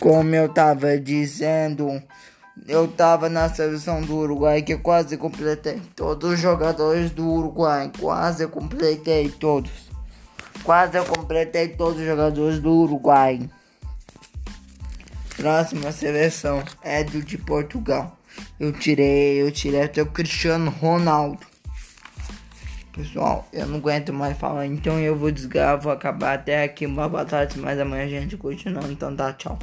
Como eu tava dizendo, eu tava na seleção do Uruguai que quase completei todos os jogadores do Uruguai. Quase completei todos. Quase completei todos os jogadores do Uruguai. Próxima seleção é do de Portugal. Eu tirei, eu tirei até o Cristiano Ronaldo. Pessoal, eu não aguento mais falar, então eu vou desgravar, vou acabar até aqui uma batalha, mas amanhã a gente continua, então tá, tchau.